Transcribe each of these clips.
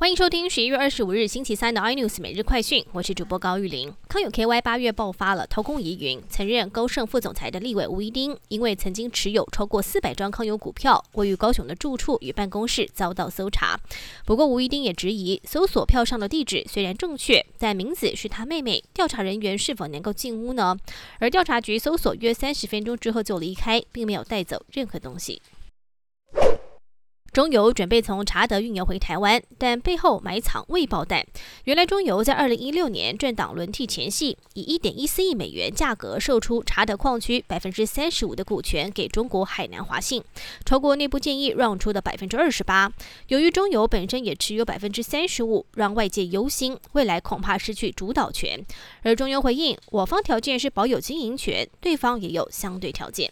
欢迎收听十一月二十五日星期三的 iNews 每日快讯，我是主播高玉玲。康有 KY 八月爆发了掏空疑云，曾任高盛副总裁的立委吴一丁，因为曾经持有超过四百张康有股票，位于高雄的住处与办公室遭到搜查。不过吴一丁也质疑，搜索票上的地址虽然正确，但名字是他妹妹，调查人员是否能够进屋呢？而调查局搜索约三十分钟之后就离开，并没有带走任何东西。中油准备从查德运油回台湾，但背后埋藏未爆弹。原来中油在二零一六年政党轮替前夕，以一点一四亿美元价格售出查德矿区百分之三十五的股权给中国海南华信，超过内部建议让出的百分之二十八。由于中油本身也持有百分之三十五，让外界忧心未来恐怕失去主导权。而中油回应，我方条件是保有经营权，对方也有相对条件。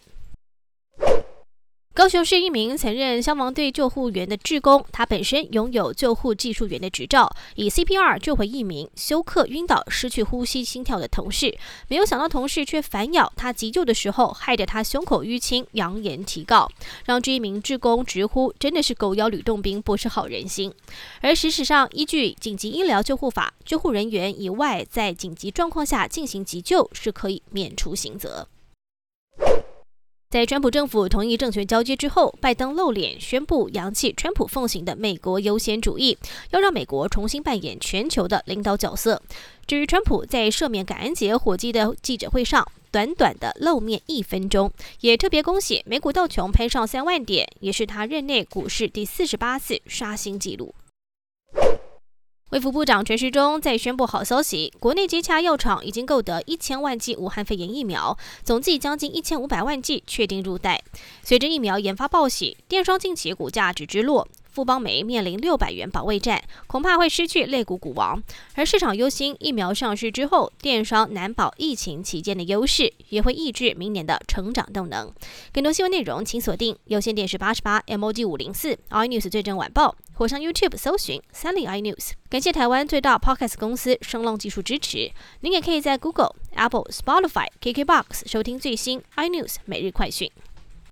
高雄市一名曾任消防队救护员的志工，他本身拥有救护技术员的执照，以 CPR 救回一名休克晕倒、失去呼吸心跳的同事。没有想到同事却反咬他急救的时候，害得他胸口淤青，扬言提告，让这一名志工直呼真的是狗咬吕洞宾，不是好人心。而事实上，依据紧急医疗救护法，救护人员以外在紧急状况下进行急救是可以免除刑责。在川普政府同意政权交接之后，拜登露脸宣布扬弃川普奉行的美国优先主义，要让美国重新扮演全球的领导角色。至于川普在赦免感恩节火鸡的记者会上，短短的露面一分钟，也特别恭喜美股道琼攀上三万点，也是他任内股市第四十八次刷新纪录。卫福部长陈时中在宣布好消息，国内接洽药厂已经购得一千万剂武汉肺炎疫苗，总计将近一千五百万剂确定入袋。随着疫苗研发报喜，电商近期股价直直落。富邦煤面临六百元保卫战，恐怕会失去肋骨股王。而市场忧心，疫苗上市之后，电商难保疫情期间的优势，也会抑制明年的成长动能。更多新闻内容，请锁定有线电视八十八 MOD 五零四 iNews 最正晚报，或上 YouTube 搜寻三立 iNews。感谢台湾最大 Podcast 公司声浪技术支持。您也可以在 Google、Apple、Spotify、KKBox 收听最新 iNews 每日快讯。